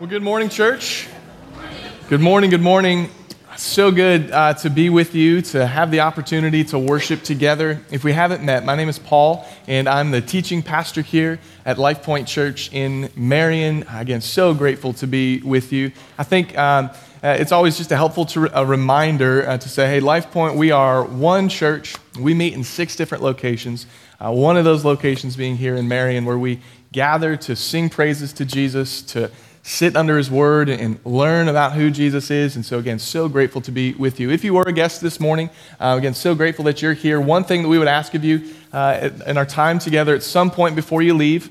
Well, good morning, church. Good morning, good morning. So good uh, to be with you, to have the opportunity to worship together. If we haven't met, my name is Paul, and I'm the teaching pastor here at Life Point Church in Marion. Again, so grateful to be with you. I think um, uh, it's always just a helpful to, a reminder uh, to say, hey, Life Point, we are one church. We meet in six different locations. Uh, one of those locations being here in Marion, where we gather to sing praises to Jesus, to sit under his word and learn about who Jesus is. And so, again, so grateful to be with you. If you were a guest this morning, uh, again, so grateful that you're here. One thing that we would ask of you uh, in our time together at some point before you leave,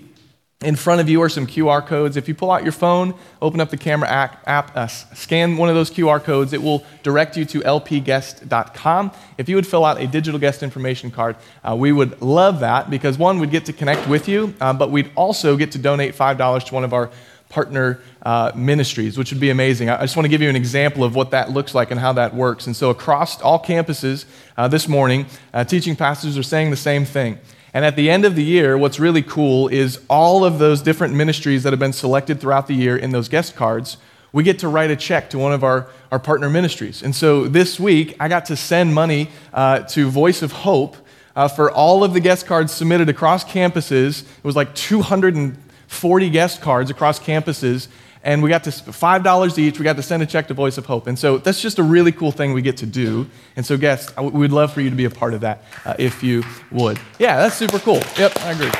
in front of you are some QR codes. If you pull out your phone, open up the camera app, uh, scan one of those QR codes, it will direct you to lpguest.com. If you would fill out a digital guest information card, uh, we would love that because one, we'd get to connect with you, uh, but we'd also get to donate $5 to one of our partner uh, ministries, which would be amazing. I just want to give you an example of what that looks like and how that works. And so, across all campuses uh, this morning, uh, teaching pastors are saying the same thing. And at the end of the year, what's really cool is all of those different ministries that have been selected throughout the year in those guest cards, we get to write a check to one of our, our partner ministries. And so this week, I got to send money uh, to Voice of Hope. Uh, for all of the guest cards submitted across campuses, it was like 200 40 guest cards across campuses, and we got to $5 each. We got to send a check to Voice of Hope. And so that's just a really cool thing we get to do. And so, guests, we'd love for you to be a part of that uh, if you would. Yeah, that's super cool. Yep, I agree.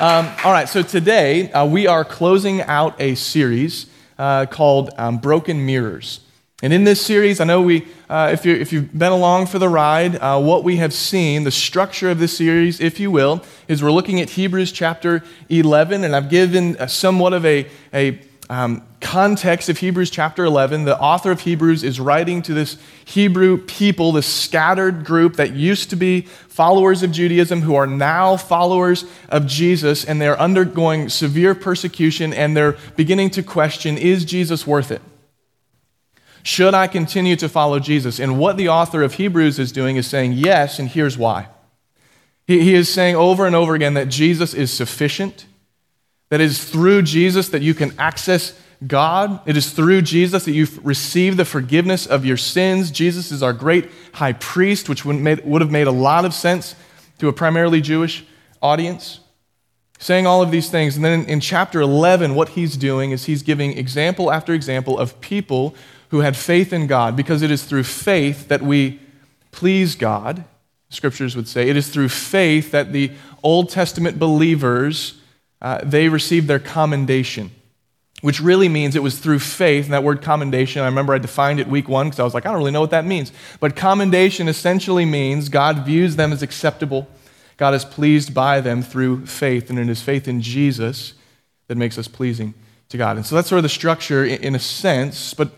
Um, all right, so today uh, we are closing out a series uh, called um, Broken Mirrors. And in this series, I know we, uh, if, you if you've been along for the ride, uh, what we have seen, the structure of this series, if you will, is we're looking at Hebrews chapter 11, and I've given a, somewhat of a, a um, context of Hebrews chapter 11. The author of Hebrews is writing to this Hebrew people, this scattered group that used to be followers of Judaism, who are now followers of Jesus, and they're undergoing severe persecution, and they're beginning to question is Jesus worth it? Should I continue to follow Jesus? And what the author of Hebrews is doing is saying yes, and here's why. He, he is saying over and over again that Jesus is sufficient, that it is through Jesus that you can access God. It is through Jesus that you receive the forgiveness of your sins. Jesus is our great high priest, which would, made, would have made a lot of sense to a primarily Jewish audience. Saying all of these things. And then in, in chapter 11, what he's doing is he's giving example after example of people who had faith in God, because it is through faith that we please God, scriptures would say. It is through faith that the Old Testament believers, uh, they received their commendation, which really means it was through faith. And that word commendation, I remember I defined it week one because I was like, I don't really know what that means. But commendation essentially means God views them as acceptable. God is pleased by them through faith, and it is faith in Jesus that makes us pleasing to God. And so that's sort of the structure in a sense, but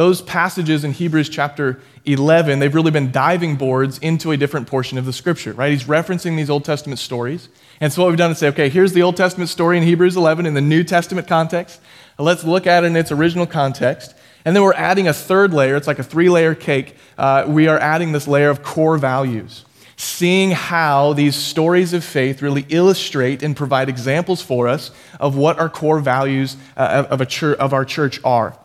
those passages in Hebrews chapter 11, they've really been diving boards into a different portion of the scripture, right? He's referencing these Old Testament stories. And so what we've done is say, okay, here's the Old Testament story in Hebrews 11 in the New Testament context. Let's look at it in its original context. And then we're adding a third layer. It's like a three layer cake. Uh, we are adding this layer of core values, seeing how these stories of faith really illustrate and provide examples for us of what our core values uh, of, of our church are.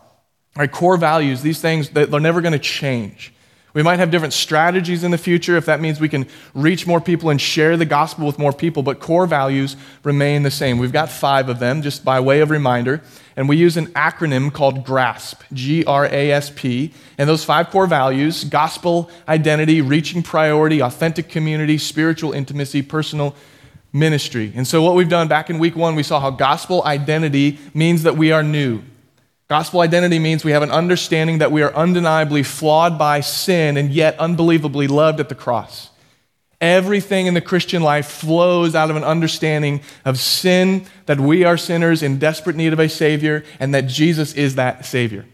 Our core values, these things, they're never going to change. We might have different strategies in the future if that means we can reach more people and share the gospel with more people, but core values remain the same. We've got five of them, just by way of reminder, and we use an acronym called GRASP, G R A S P. And those five core values gospel identity, reaching priority, authentic community, spiritual intimacy, personal ministry. And so, what we've done back in week one, we saw how gospel identity means that we are new. Gospel identity means we have an understanding that we are undeniably flawed by sin and yet unbelievably loved at the cross. Everything in the Christian life flows out of an understanding of sin, that we are sinners in desperate need of a Savior, and that Jesus is that Savior.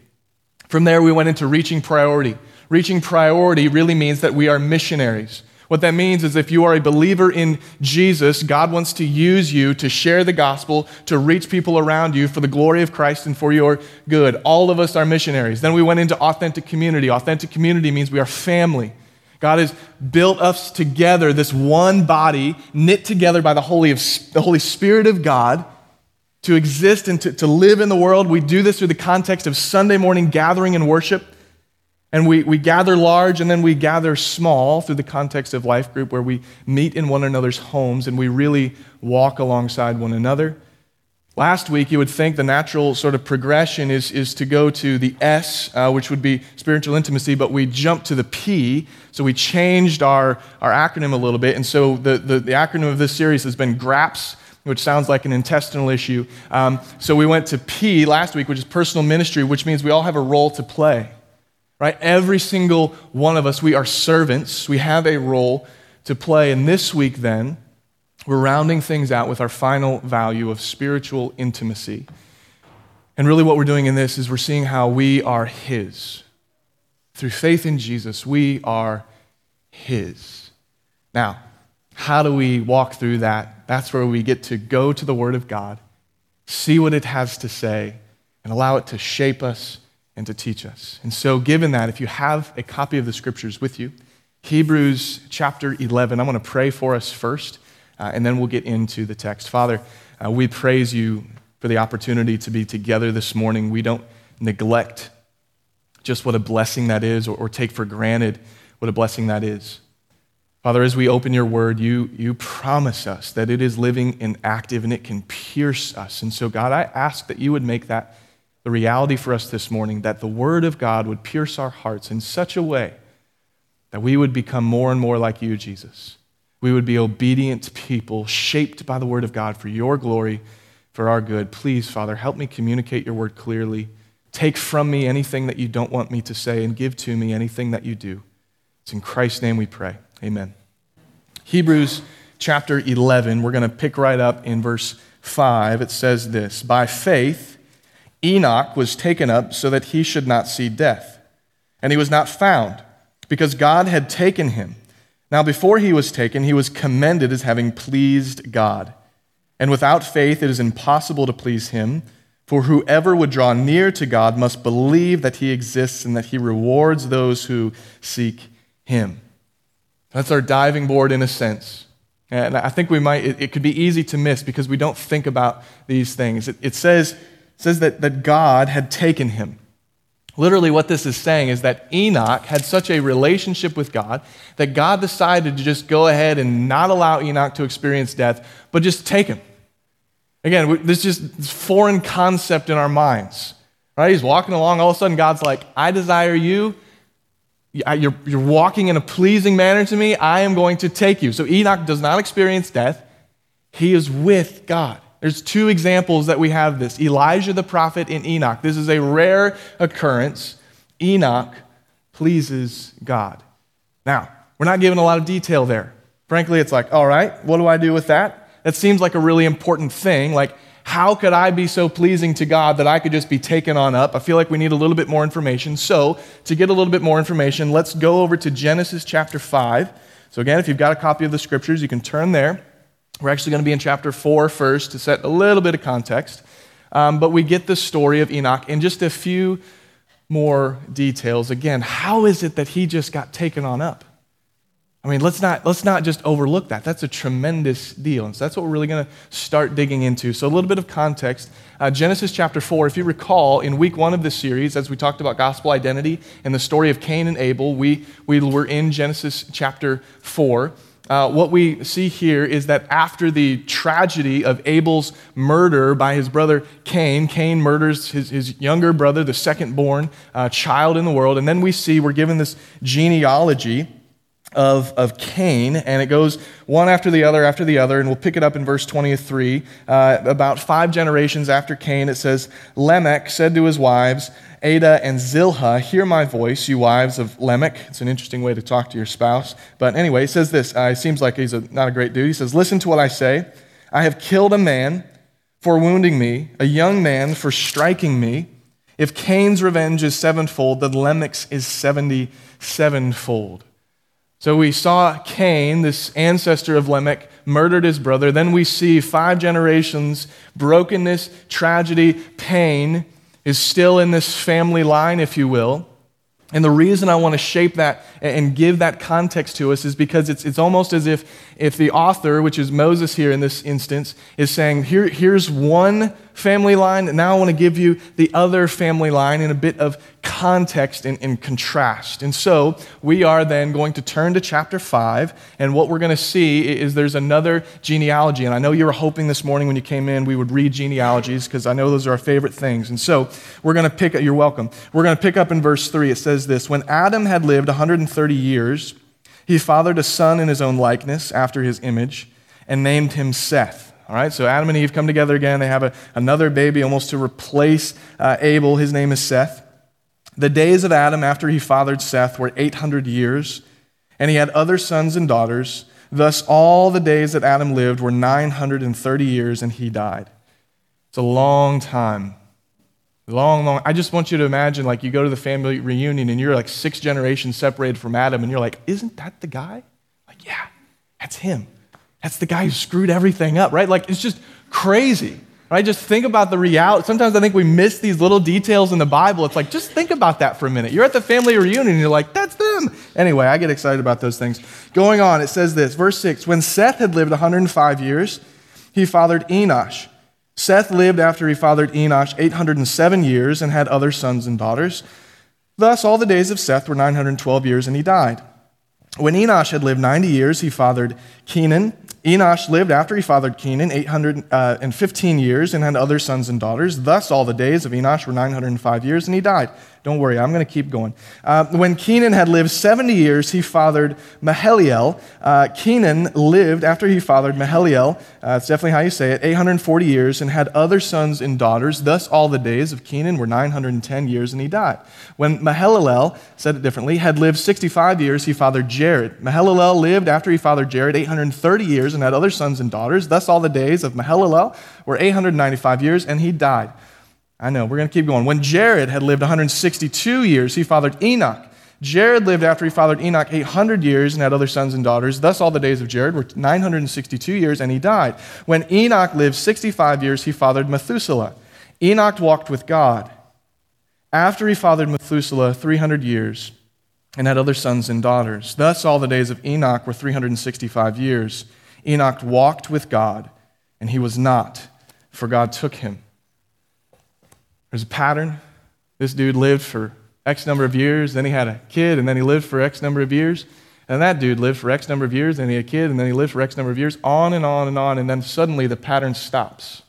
From there, we went into reaching priority. Reaching priority really means that we are missionaries. What that means is if you are a believer in Jesus, God wants to use you to share the gospel, to reach people around you for the glory of Christ and for your good. All of us are missionaries. Then we went into authentic community. Authentic community means we are family. God has built us together, this one body, knit together by the Holy, of, the Holy Spirit of God. to exist and to, to live in the world. We do this through the context of Sunday morning gathering and worship. And we, we gather large and then we gather small through the context of life group where we meet in one another's homes and we really walk alongside one another. Last week, you would think the natural sort of progression is, is to go to the S, uh, which would be spiritual intimacy, but we jumped to the P. So we changed our, our acronym a little bit. And so the, the, the acronym of this series has been GRAPS, which sounds like an intestinal issue. Um, so we went to P last week, which is personal ministry, which means we all have a role to play. Right? Every single one of us, we are servants. We have a role to play. And this week, then, we're rounding things out with our final value of spiritual intimacy. And really, what we're doing in this is we're seeing how we are His. Through faith in Jesus, we are His. Now, how do we walk through that? That's where we get to go to the Word of God, see what it has to say, and allow it to shape us and to teach us. And so, given that, if you have a copy of the Scriptures with you, Hebrews chapter 11, I'm going to pray for us first uh, and then we'll get into the text. Father, uh, we praise you for the opportunity to be together this morning. We don't neglect just what a blessing that is or, or take for granted what a blessing that is. Father, as we open your word, you, you promise us that it is living and active and it can pierce us. And so, God, I ask that you would make that the reality for us this morning, that the word of God would pierce our hearts in such a way that we would become more and more like you, Jesus we would be obedient people, shaped by the word of God for your glory, for our good. Please, Father, help me communicate your word clearly. Take from me anything that you don't want me to say, and give to me anything that you do. It's in Christ's name we pray. Amen. Hebrews chapter 11, we're going to pick right up in verse 5. It says this By faith, Enoch was taken up so that he should not see death. And he was not found, because God had taken him. Now, before he was taken, he was commended as having pleased God. And without faith, it is impossible to please him. For whoever would draw near to God must believe that he exists and that he rewards those who seek him. That's our diving board in a sense. And I think we might, it, could be easy to miss because we don't think about these things. It, says, says that, that God had taken him. Literally, what this is saying is that Enoch had such a relationship with God that God decided to just go ahead and not allow Enoch to experience death, but just take him. Again, this is just this foreign concept in our minds. Right? He's walking along, all of a sudden, God's like, I desire you. You're, you're walking in a pleasing manner to me. I am going to take you. So Enoch does not experience death, he is with God. There's two examples that we have this Elijah the prophet and Enoch. This is a rare occurrence. Enoch pleases God. Now, we're not given a lot of detail there. Frankly, it's like, all right, what do I do with that? That seems like a really important thing. Like, how could I be so pleasing to God that I could just be taken on up? I feel like we need a little bit more information. So, to get a little bit more information, let's go over to Genesis chapter 5. So, again, if you've got a copy of the scriptures, you can turn there. We're actually going to be in chapter 4 first to set a little bit of context. Um, but we get the story of Enoch in just a few more details. Again, how is it that he just got taken on up? I mean, let's not, let's not just overlook that. That's a tremendous deal. And so that's what we're really going to start digging into. So, a little bit of context. Uh, Genesis chapter 4, if you recall, in week one of this series, as we talked about gospel identity and the story of Cain and Abel, we, we were in Genesis chapter 4 uh, what we see here is that after the tragedy of Abel's murder by his brother Cain, Cain murders his, his younger brother, the second born uh, child in the world. And then we see we're given this genealogy of, of Cain, and it goes one after the other after the other, and we'll pick it up in verse 23. Uh, about five generations after Cain, it says, Lamech said to his wives, Adah and Zillah, hear my voice, you wives of Lamech. It's an interesting way to talk to your spouse. But anyway, he says this. Uh, he seems like he's a, not a great dude. He says, Listen to what I say. I have killed a man for wounding me, a young man for striking me. If Cain's revenge is sevenfold, then Lamech's is seventy sevenfold. So we saw Cain, this ancestor of Lamech, murdered his brother. Then we see five generations, brokenness, tragedy, pain is still in this family line, if you will. And the reason I want to shape that and give that context to us is because it's, it's almost as if, if the author, which is Moses here in this instance, is saying, Here, here's one family line. Now I want to give you the other family line in a bit of context and, and, contrast. And so we are then going to turn to chapter 5, and what we're going to see is there's another genealogy. And I know you were hoping this morning when you came in we would read genealogies because I know those are our favorite things. And so we're going to pick you're welcome. We're going to pick up in verse 3. It says this When Adam had lived 130 years, he fathered a son in his own likeness, after his image, and named him Seth. All right, so Adam and Eve come together again. They have a, another baby almost to replace uh, Abel. His name is Seth. The days of Adam after he fathered Seth were 800 years, and he had other sons and daughters. Thus, all the days that Adam lived were 930 years, and he died. It's a long time. Long, long. I just want you to imagine like you go to the family reunion and you're like six generations separated from Adam, and you're like, isn't that the guy? Like, yeah, that's him. That's the guy who screwed everything up, right? Like, it's just crazy. Right? Just think about the reality. Sometimes I think we miss these little details in the Bible. It's like, just think about that for a minute. You're at the family reunion and you're like, that's them. Anyway, I get excited about those things. Going on, it says this, verse 6 When Seth had lived 105 years, he fathered Enosh. Seth lived after he fathered Enosh 807 years and had other sons and daughters. Thus, all the days of Seth were 912 years, and he died. When Enosh had lived 90 years, he fathered Kenan. Enosh lived after he fathered Kenan 815 years and had other sons and daughters. Thus, all the days of Enosh were 905 years, and he died. Don't worry, I'm going to keep going. Uh, when Kenan had lived 70 years, he fathered Mahalalel. Uh, Kenan lived after he fathered Mahalalel, uh, that's definitely how you say it, 840 years, and had other sons and daughters. Thus, all the days of Kenan were 910 years, and he died. When Mahalalel, said it differently, had lived 65 years, he fathered Jared. Mahalalel lived after he fathered Jared 830 years and had other sons and daughters. Thus, all the days of Mahalalel were 895 years, and he died. I know, we're going to keep going. When Jared had lived 162 years, he fathered Enoch. Jared lived after he fathered Enoch 800 years and had other sons and daughters. Thus, all the days of Jared were 962 years, and he died. When Enoch lived 65 years, he fathered Methuselah. Enoch walked with God. After he fathered Methuselah 300 years and had other sons and daughters. Thus, all the days of Enoch were 365 years. Enoch walked with God, and he was not, for God took him. There's a pattern. This dude lived for X number of years, then he had a kid, and then he lived for X number of years. And that dude lived for X number of years, and he had a kid, and then he lived for X number of years, on and on and on, and then suddenly the pattern stops.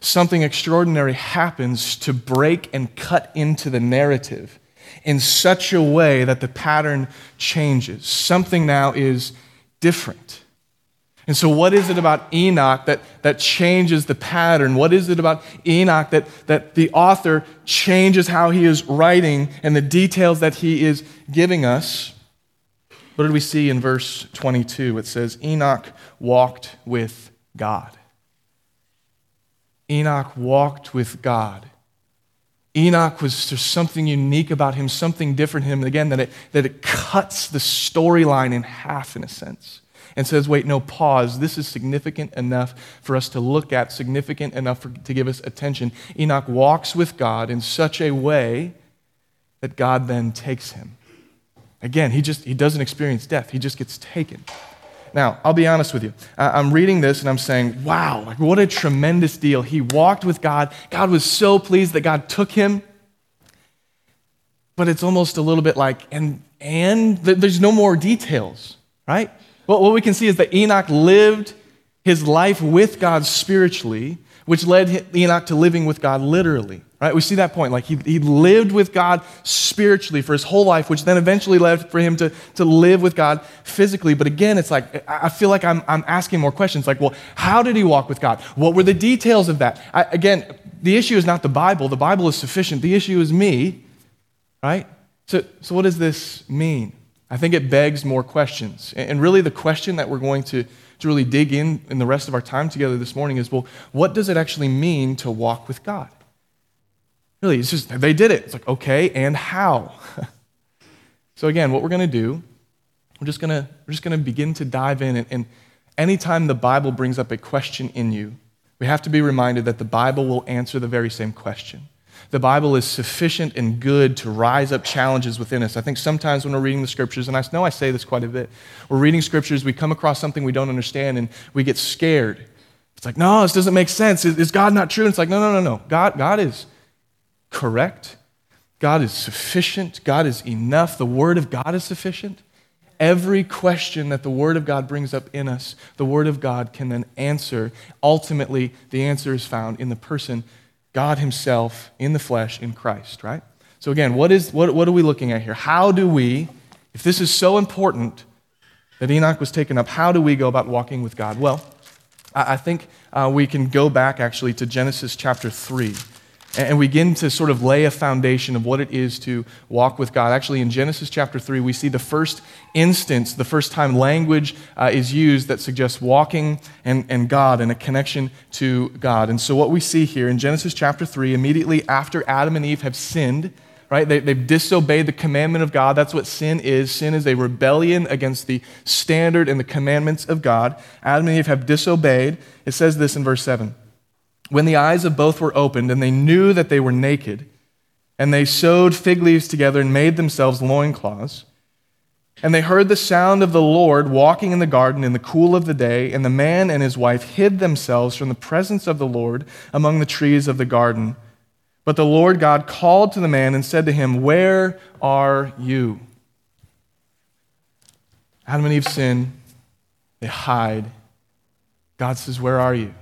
Something extraordinary happens to break and cut into the narrative in such a way that the pattern changes. Something now is different. And so, what is it about Enoch that, that changes the pattern? What is it about Enoch that, that the author changes how he is writing and the details that he is giving us? What did we see in verse 22? It says, Enoch walked with God. Enoch walked with God. Enoch was there's something unique about him, something different in him, again, that it, that it cuts the storyline in half in a sense and says, wait, no, pause. This is significant enough for us to look at, significant enough for, to give us attention. Enoch walks with God in such a way that God then takes him. Again, he just he doesn't experience death. He just gets taken. Now, I'll be honest with you. I'm reading this and I'm saying, wow, like what a tremendous deal. He walked with God. God was so pleased that God took him. But it's almost a little bit like, and and there's no more details, right? Well, what we can see is that Enoch lived his life with God spiritually, which led Enoch to living with God literally. Right? We see that point. Like he, he lived with God spiritually for his whole life, which then eventually led for him to, to live with God physically. But again, it's like, I feel like I'm, I'm asking more questions. Like, well, how did he walk with God? What were the details of that? I, again, the issue is not the Bible. The Bible is sufficient. The issue is me, right? So, so what does this mean? I think it begs more questions. And really, the question that we're going to, to really dig in in the rest of our time together this morning is well, what does it actually mean to walk with God? Really, it's just, they did it. It's like, okay, and how? so, again, what we're going to do, we're just going to, we're just going to begin to dive in. And, and anytime the Bible brings up a question in you, we have to be reminded that the Bible will answer the very same question. The Bible is sufficient and good to rise up challenges within us. I think sometimes when we're reading the scriptures, and I know I say this quite a bit, we're reading scriptures, we come across something we don't understand, and we get scared. It's like, no, this doesn't make sense. Is, God not true? And it's like, no, no, no, no. God, God is correct. God is sufficient. God is enough. The Word of God is sufficient. Every question that the Word of God brings up in us, the Word of God can then answer. Ultimately, the answer is found in the person, God Himself, in the flesh, in Christ, right? So, again, what, is, what, what are we looking at here? How do we, if this is so important that Enoch was taken up, how do we go about walking with God? Well, I think uh, we can go back actually to Genesis chapter 3 and we begin to sort of lay a foundation of what it is to walk with God. Actually, in Genesis chapter 3, we see the first instance, the first time language uh, is used that suggests walking and, and God and a connection to God. And so, what we see here in Genesis chapter 3, immediately after Adam and Eve have sinned, right? They, have disobeyed the commandment of God. That's what sin is. Sin is a rebellion against the standard and the commandments of God. Adam and Eve have disobeyed. It says this in verse 7 when the eyes of both were opened and they knew that they were naked, and they sewed fig leaves together and made themselves loincloths. And they heard the sound of the Lord walking in the garden in the cool of the day, and the man and his wife hid themselves from the presence of the Lord among the trees of the garden. But the Lord God called to the man and said to him, Where are you? Adam and Eve sin, they hide. God says, Where are you?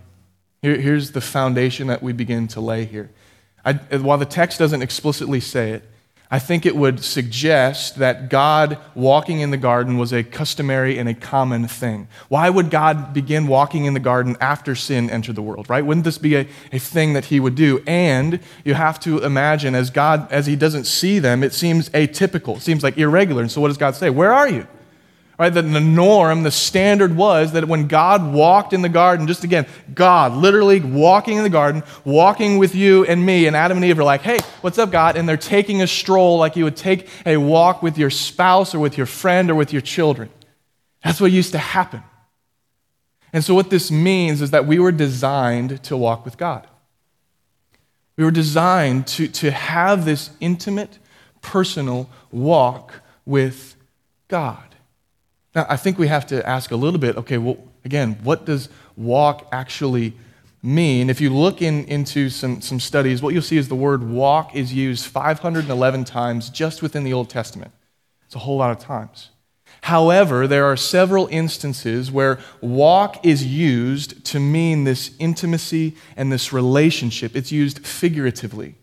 Here, here's the foundation that we begin to lay here. I, while the text doesn't explicitly say it, I think it would suggest that God walking in the garden was a customary and a common thing. Why would God begin walking in the garden after sin entered the world, right? Wouldn't this be a, a thing that he would do? And you have to imagine, as God, as he doesn't see them, it seems atypical, it seems like irregular. And so what does God say? Where are you? Right? That the norm, the standard was that when God walked in the garden, just again, God literally walking in the garden, walking with you and me, and Adam and Eve are like, hey, what's up, God? And they're taking a stroll like you would take a walk with your spouse or with your friend or with your children. That's what used to happen. And so, what this means is that we were designed to walk with God. We were designed to, to have this intimate, personal walk with God. Now, I think we have to ask a little bit okay, well, again, what does walk actually mean? If you look in, into some, some studies, what you'll see is the word walk is used 511 times just within the Old Testament. It's a whole lot of times. However, there are several instances where walk is used to mean this intimacy and this relationship. It's used figuratively.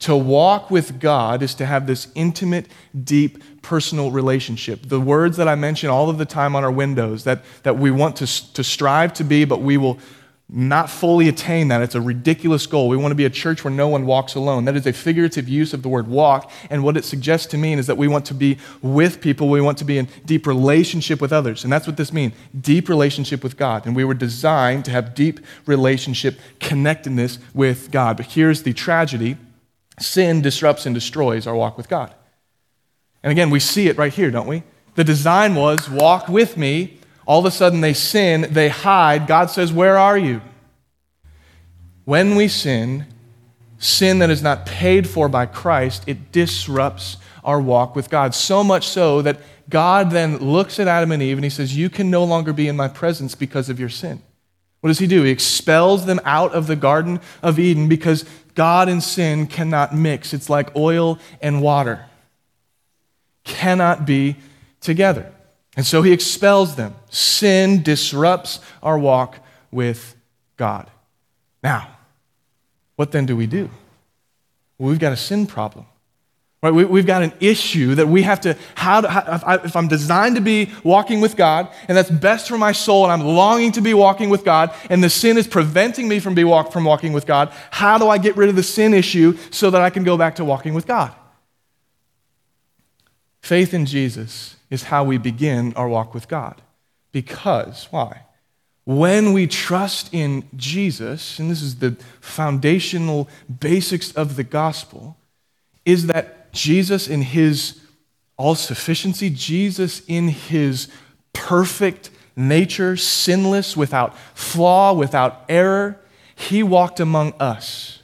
To walk with God is to have this intimate, deep, personal relationship. The words that I mention all of the time on our windows that, that we want to, to strive to be, but we will not fully attain that. It's a ridiculous goal. We want to be a church where no one walks alone. That is a figurative use of the word walk. And what it suggests to mean is that we want to be with people, we want to be in deep relationship with others. And that's what this means deep relationship with God. And we were designed to have deep relationship connectedness with God. But here's the tragedy Sin disrupts and destroys our walk with God. And again, we see it right here, don't we? The design was walk with me. All of a sudden, they sin, they hide. God says, Where are you? When we sin, sin that is not paid for by Christ, it disrupts our walk with God. So much so that God then looks at Adam and Eve and he says, You can no longer be in my presence because of your sin. What does he do? He expels them out of the Garden of Eden because God and sin cannot mix. It's like oil and water, cannot be together. And so he expels them. Sin disrupts our walk with God. Now, what then do we do? Well, we've got a sin problem. Right, we, have got an issue that we have to, how, to, how if I'm designed to be walking with God, and that's best for my soul, and I'm longing to be walking with God, and the sin is preventing me from, be walk, from walking with God, how do I get rid of the sin issue so that I can go back to walking with God? Faith in Jesus is how we begin our walk with God. Because, why? When we trust in Jesus, and this is the foundational basics of the gospel, is that Jesus in his all sufficiency, Jesus in his perfect nature, sinless, without flaw, without error, he walked among us.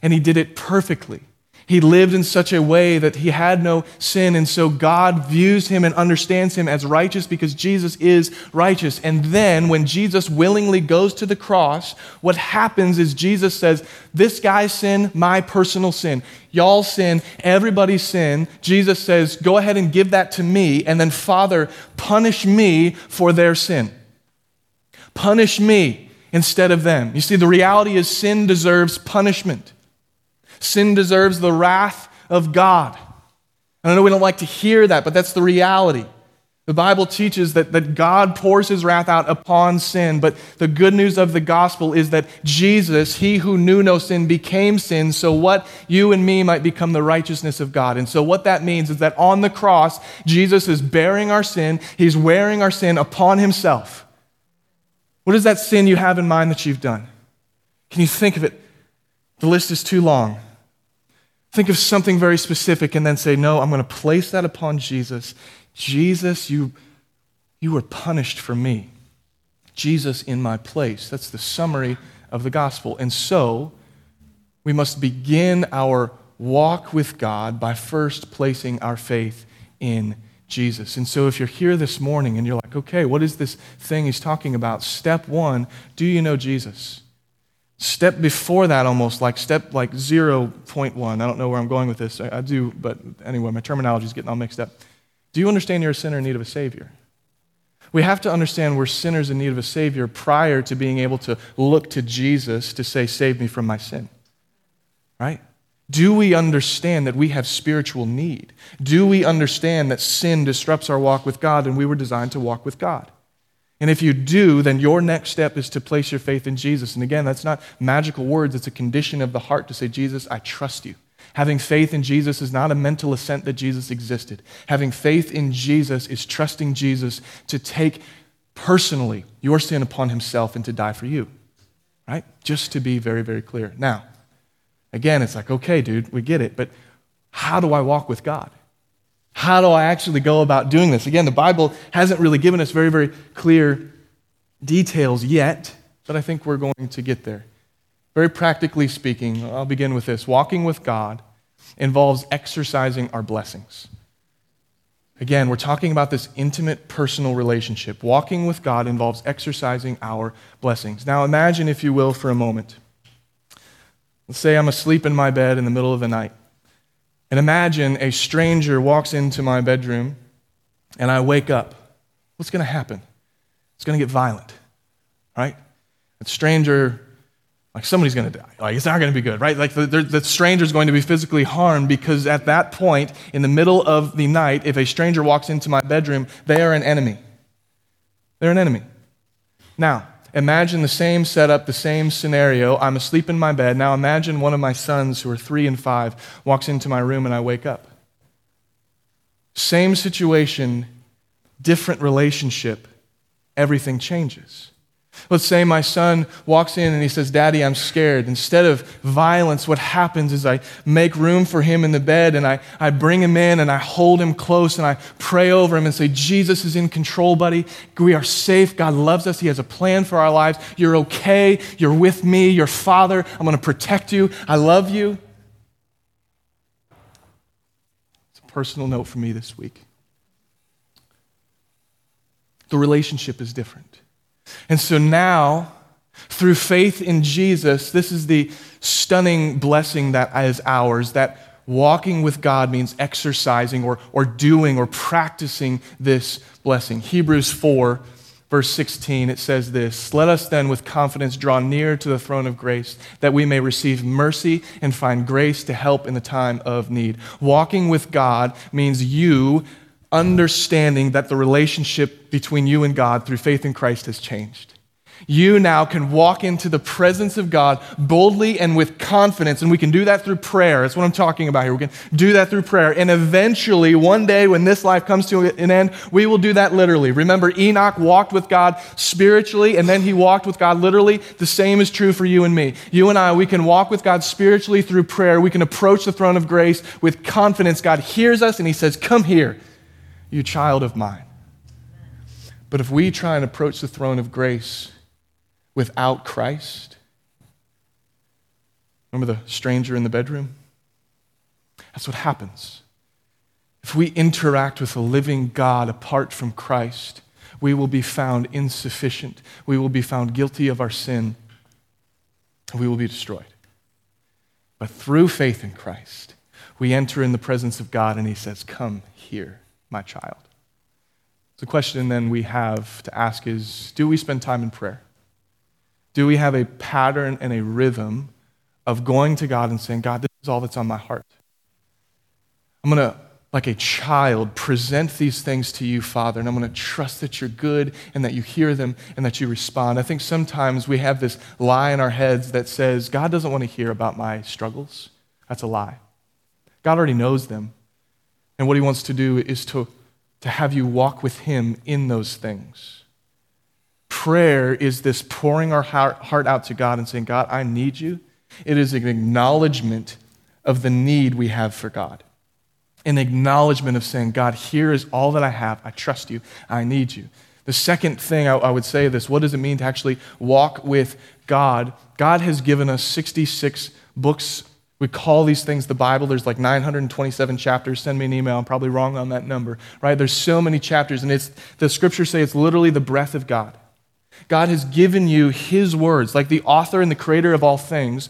And he did it perfectly. He lived in such a way that he had no sin, and so God views him and understands him as righteous because Jesus is righteous. And then, when Jesus willingly goes to the cross, what happens is Jesus says, This guy's sin, my personal sin. Y'all sin, everybody's sin. Jesus says, Go ahead and give that to me, and then, Father, punish me for their sin. Punish me instead of them. You see, the reality is sin deserves punishment. Sin deserves the wrath of God. And I know we don't like to hear that, but that's the reality. The Bible teaches that, that God pours his wrath out upon sin, but the good news of the gospel is that Jesus, he who knew no sin, became sin, so what you and me might become the righteousness of God. And so, what that means is that on the cross, Jesus is bearing our sin, he's wearing our sin upon himself. What is that sin you have in mind that you've done? Can you think of it? The list is too long. Think of something very specific and then say, No, I'm going to place that upon Jesus. Jesus, you, you were punished for me. Jesus in my place. That's the summary of the gospel. And so, we must begin our walk with God by first placing our faith in Jesus. And so, if you're here this morning and you're like, okay, what is this thing he's talking about? Step one do you know Jesus? Step before that, almost like step like 0.1. I don't know where I'm going with this. I, I do, but anyway, my terminology is getting all mixed up. Do you understand you're a sinner in need of a Savior? We have to understand we're sinners in need of a Savior prior to being able to look to Jesus to say, Save me from my sin. Right? Do we understand that we have spiritual need? Do we understand that sin disrupts our walk with God and we were designed to walk with God? And if you do, then your next step is to place your faith in Jesus. And again, that's not magical words, it's a condition of the heart to say, Jesus, I trust you. Having faith in Jesus is not a mental assent that Jesus existed. Having faith in Jesus is trusting Jesus to take personally your sin upon himself and to die for you. Right? Just to be very, very clear. Now, again, it's like, okay, dude, we get it, but how do I walk with God? How do I actually go about doing this? Again, the Bible hasn't really given us very, very clear details yet, but I think we're going to get there. Very practically speaking, I'll begin with this walking with God involves exercising our blessings. Again, we're talking about this intimate personal relationship. Walking with God involves exercising our blessings. Now, imagine, if you will, for a moment. Let's say I'm asleep in my bed in the middle of the night. And imagine a stranger walks into my bedroom and I wake up. What's going to happen? It's going to get violent, right? That stranger, like somebody's going to die. Like it's not going to be good, right? Like the, the stranger is going to be physically harmed because at that point, in the middle of the night, if a stranger walks into my bedroom, they are an enemy. They're an enemy. Now, Imagine the same setup, the same scenario. I'm asleep in my bed. Now imagine one of my sons, who are three and five, walks into my room and I wake up. Same situation, different relationship, everything changes. Let's say my son walks in and he says, Daddy, I'm scared. Instead of violence, what happens is I make room for him in the bed and I, I bring him in and I hold him close and I pray over him and say, Jesus is in control, buddy. We are safe. God loves us. He has a plan for our lives. You're okay. You're with me. Your father. I'm going to protect you. I love you. It's a personal note for me this week. The relationship is different. And so now, through faith in Jesus, this is the stunning blessing that is ours that walking with God means exercising or, or doing or practicing this blessing. Hebrews 4, verse 16, it says this Let us then with confidence draw near to the throne of grace, that we may receive mercy and find grace to help in the time of need. Walking with God means you understanding that the relationship between you and God through faith in Christ has changed. You now can walk into the presence of God boldly and with confidence, and we can do that through prayer. That's what I'm talking about here. We can do that through prayer. And eventually, one day when this life comes to an end, we will do that literally. Remember, Enoch walked with God spiritually, and then he walked with God literally. The same is true for you and me. You and I, we can walk with God spiritually through prayer. We can approach the throne of grace with confidence. God hears us, and he says, Come here you child of mine. But if we try and approach the throne of grace without Christ, remember the stranger in the bedroom? That's what happens. If we interact with a living God apart from Christ, we will be found insufficient. We will be found guilty of our sin. We will be destroyed. But through faith in Christ, we enter in the presence of God and He says, Come here, my child. The question then we have to ask is do we spend time in prayer? Do we have a pattern and a rhythm of going to God and saying, God, this is all that's on my heart? I'm going to, like a child, present these things to you, Father, and I'm going to trust that you're good and that you hear them and that you respond. I think sometimes we have this lie in our heads that says, God doesn't want to hear about my struggles. That's a lie. God already knows them. And what he wants to do is to to have you walk with Him in those things. Prayer is this pouring our heart out to God and saying, God, I need you. It is an acknowledgement of the need we have for God, an acknowledgement of saying, God, here is all that I have. I trust you. I need you. The second thing I, would say this what does it mean to actually walk with God? God has given us 66 books we call these things the Bible. There's like 927 chapters. Send me an email. I'm probably wrong on that number, right? There's so many chapters, and it's the scriptures say it's literally the breath of God. God has given you His words, like the author and the creator of all things.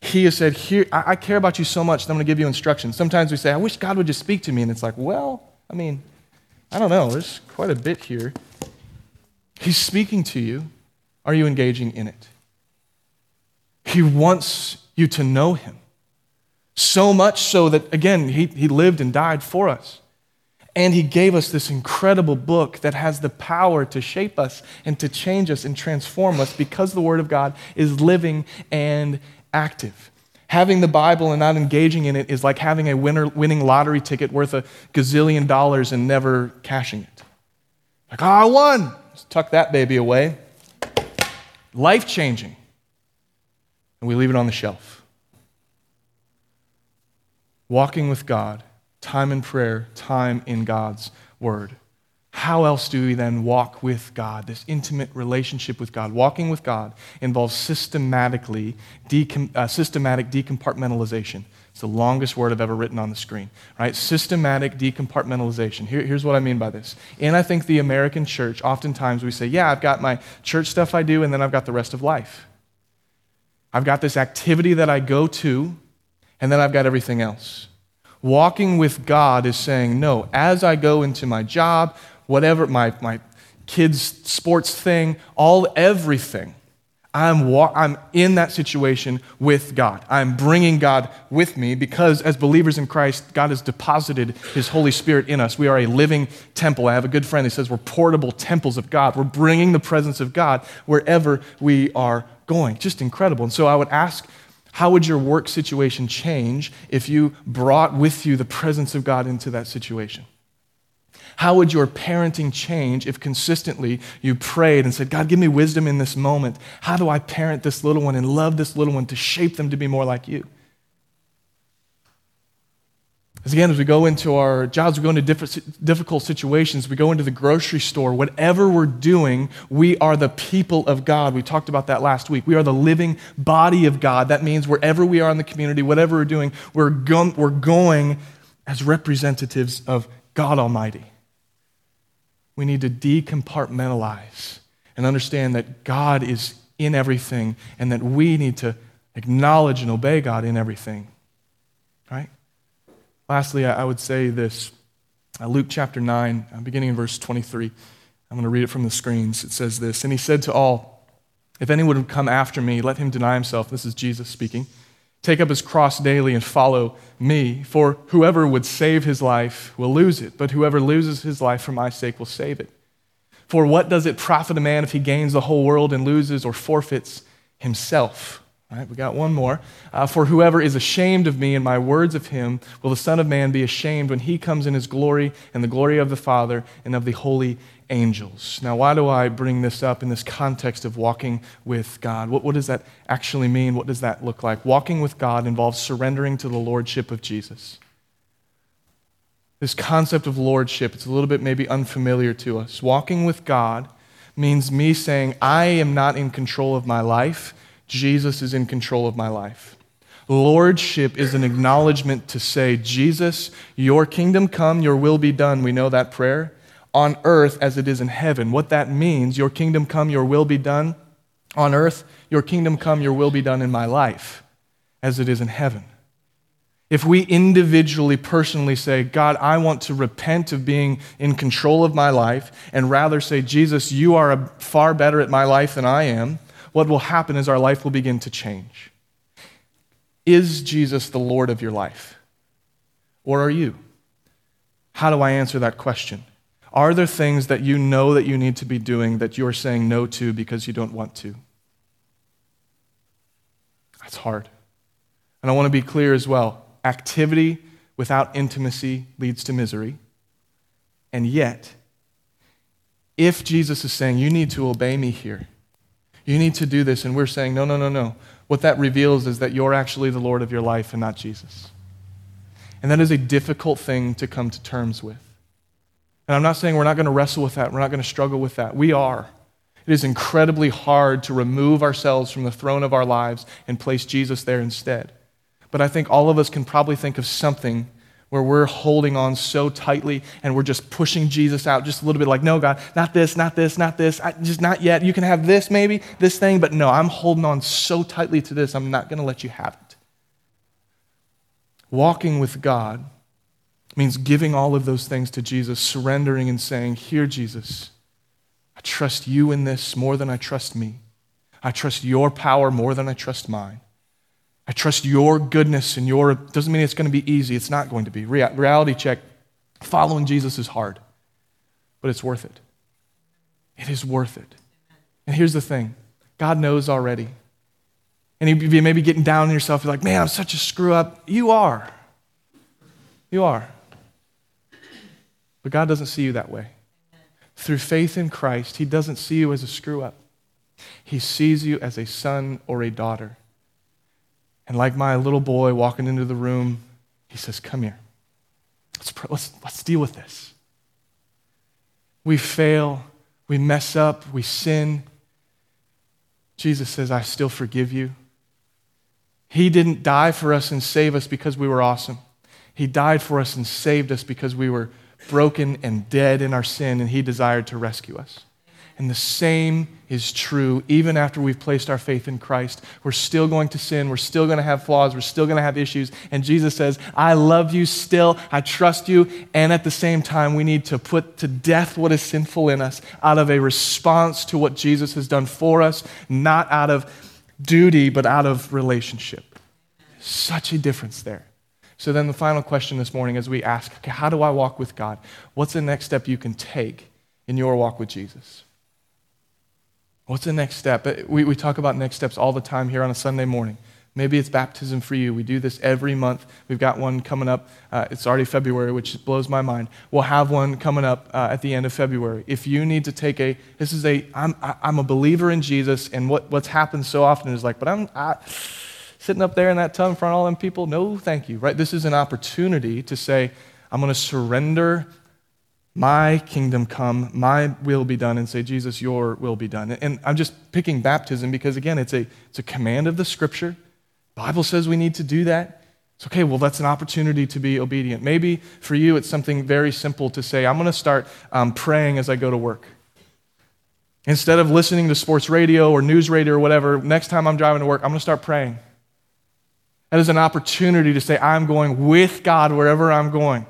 He has said, Here, I, I care about you so much that I'm going to give you instructions. Sometimes we say, I wish God would just speak to me. And it's like, well, I mean, I don't know. There's quite a bit here. He's speaking to you. Are you engaging in it? He wants you to know him. So much so that, again, he, he lived and died for us. And he gave us this incredible book that has the power to shape us and to change us and transform us because the Word of God is living and active. Having the Bible and not engaging in it is like having a winner, winning lottery ticket worth a gazillion dollars and never cashing it. Like, oh, I won. Just tuck that baby away. Life changing and we leave it on the shelf. Walking with God, time in prayer, time in God's Word. How else do we then walk with God, this intimate relationship with God? Walking with God involves systematically decom- uh, systematic decompartmentalization. It's the longest word I've ever written on the screen, right? Systematic decompartmentalization. Here, here's what I mean by this. And I think the American church, oftentimes we say, yeah, I've got my church stuff I do, and then I've got the rest of life. I've got this activity that I go to, and then I've got everything else. Walking with God is saying, no, as I go into my job, whatever, my, my kids' sports thing, all, everything, I'm, wa- I'm in that situation with God. I'm bringing God with me because, as believers in Christ, God has deposited His Holy Spirit in us. We are a living temple. I have a good friend who says we're portable temples of God. We're bringing the presence of God wherever we are going. Just incredible. And so I would ask, how would your work situation change if you brought with you the presence of God into that situation? How would your parenting change if consistently you prayed and said, God, give me wisdom in this moment? How do I parent this little one and love this little one to shape them to be more like you? As again, as we go into our jobs, we go into difficult situations, we go into the grocery store, whatever we're doing, we are the people of God. We talked about that last week. We are the living body of God. That means wherever we are in the community, whatever we're doing, we're, go- we're going as representatives of God Almighty. We need to decompartmentalize and understand that God is in everything and that we need to acknowledge and obey God in everything. Right? Lastly, I would say this uh, Luke chapter 9, uh, beginning in verse 23. I'm going to read it from the screens. It says this And he said to all, If anyone would come after me, let him deny himself. This is Jesus speaking. Take up his cross daily and follow me. For whoever would save his life will lose it, but whoever loses his life for my sake will save it. For what does it profit a man if he gains the whole world and loses or forfeits himself? All right, we got one more. Uh, For whoever is ashamed of me and my words of him, will the Son of Man be ashamed when he comes in his glory and the glory of the Father and of the holy angels. Now, why do I bring this up in this context of walking with God? What, what does that actually mean? What does that look like? Walking with God involves surrendering to the lordship of Jesus. This concept of lordship, it's a little bit maybe unfamiliar to us. Walking with God means me saying, I am not in control of my life. Jesus is in control of my life. Lordship is an acknowledgement to say, Jesus, your kingdom come, your will be done. We know that prayer. On earth as it is in heaven. What that means, your kingdom come, your will be done. On earth, your kingdom come, your will be done in my life as it is in heaven. If we individually, personally say, God, I want to repent of being in control of my life and rather say, Jesus, you are far better at my life than I am, what will happen is our life will begin to change. Is Jesus the Lord of your life? Or are you? How do I answer that question? Are there things that you know that you need to be doing that you're saying no to because you don't want to? That's hard. And I want to be clear as well activity without intimacy leads to misery. And yet, if Jesus is saying, You need to obey me here, you need to do this, and we're saying, No, no, no, no, what that reveals is that you're actually the Lord of your life and not Jesus. And that is a difficult thing to come to terms with. And I'm not saying we're not going to wrestle with that, we're not going to struggle with that. We are. It is incredibly hard to remove ourselves from the throne of our lives and place Jesus there instead. But I think all of us can probably think of something where we're holding on so tightly and we're just pushing Jesus out just a little bit like, no, God, not this, not this, not this, I, just not yet. You can have this maybe, this thing, but no, I'm holding on so tightly to this, I'm not going to let you have it. Walking with God means giving all of those things to Jesus, surrendering and saying, Here, Jesus, I trust you in this more than I trust me. I trust your power more than I trust mine. I trust your goodness and your, doesn't mean it's going to be easy. It's not going to be. reality check following Jesus is hard, but it's worth it. It is worth it. And here's the thing God knows already. And you may be getting down on yourself. You're like, man, I'm such a screw up. You are. You are. But God doesn't see you that way. Through faith in Christ, He doesn't see you as a screw up, He sees you as a son or a daughter and like my little boy walking into the room, he says, Come here. Let's, let's, let's deal with this. We fail, we mess up, we sin. Jesus says, I still forgive you. He didn't die for us and save us because we were awesome. He died for us and saved us because we were broken and dead in our sin, and He desired to rescue us. And the same is true even after we've placed our faith in Christ. We're still going to sin. We're still going to have flaws. We're still going to have issues. And Jesus says, I love you still. I trust you. And at the same time, we need to put to death what is sinful in us out of a response to what Jesus has done for us, not out of duty, but out of relationship. Such a difference there. So then the final question this morning as we ask, okay, how do I walk with God? What's the next step you can take in your walk with Jesus? What's the next step? Uh, we, we talk about next steps all the time here on a Sunday morning. Maybe it's baptism for you. We do this every month. We've got one coming up. Uh, it's already February, which blows my mind. We'll have one coming up uh, at the end of February. If you need to take a, this is a, I'm, I'm a believer in Jesus, and what, what's happened so often is like, but I'm I, sitting up there in that tub in front of all them people. No, thank you. Right? This is an opportunity to say, I'm going to surrender my kingdom come, my will be done, and say, Jesus, your will be done. And I'm just picking baptism because, again, it's a, it's a command of the scripture. Bible says we need to do that. It's okay, well, that's an opportunity to be obedient. Maybe for you, it's something very simple to say, I'm going to start um, praying as I go to work. Instead of listening to sports radio or news radio or whatever, next time I'm driving to work, I'm going to start praying. That is an opportunity to say, I'm going with God wherever I'm going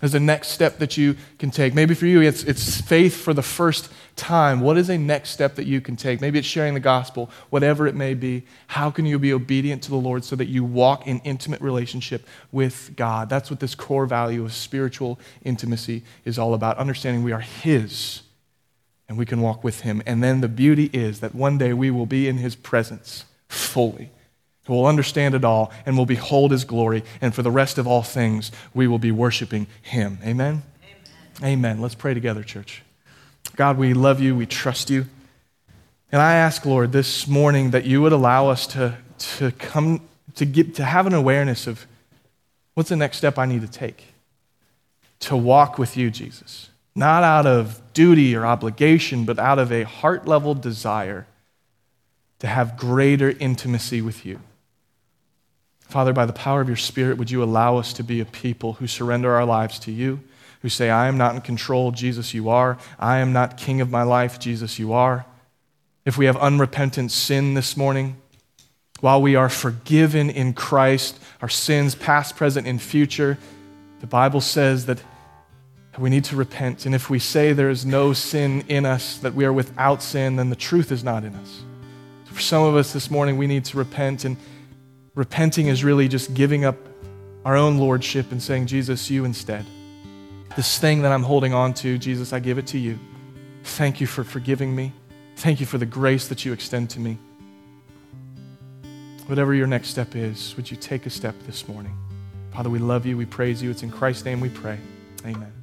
as a next step that you can take. Maybe for you, it's, it's faith for the first time. What is a next step that you can take? Maybe it's sharing the gospel, whatever it may be. How can you be obedient to the Lord so that you walk in intimate relationship with God? That's what this core value of spiritual intimacy is all about. Understanding we are His and we can walk with Him. And then the beauty is that one day we will be in His presence fully who will understand it all and will behold his glory. And for the rest of all things, we will be worshiping him. Amen? Amen. Amen. Let's pray together, church. God, we love you. We trust you. And I ask, Lord, this morning that you would allow us to, to come to get to have an awareness of what's the next step I need to take to walk with you, Jesus. Not out of duty or obligation, but out of a heart level desire to have greater intimacy with you. Father, by the power of your Spirit, would you allow us to be a people who surrender our lives to you, who say, I am not in control, Jesus, you are. I am not king of my life, Jesus, you are. If we have unrepentant sin this morning, while we are forgiven in Christ, our sins, past, present, and future, the Bible says that we need to repent. And if we say there is no sin in us, that we are without sin, then the truth is not in us. For some of us this morning, we need to repent and Repenting is really just giving up our own lordship and saying, Jesus, you instead. This thing that I'm holding on to, Jesus, I give it to you. Thank you for forgiving me. Thank you for the grace that you extend to me. Whatever your next step is, would you take a step this morning? Father, we love you. We praise you. It's in Christ's name we pray. Amen.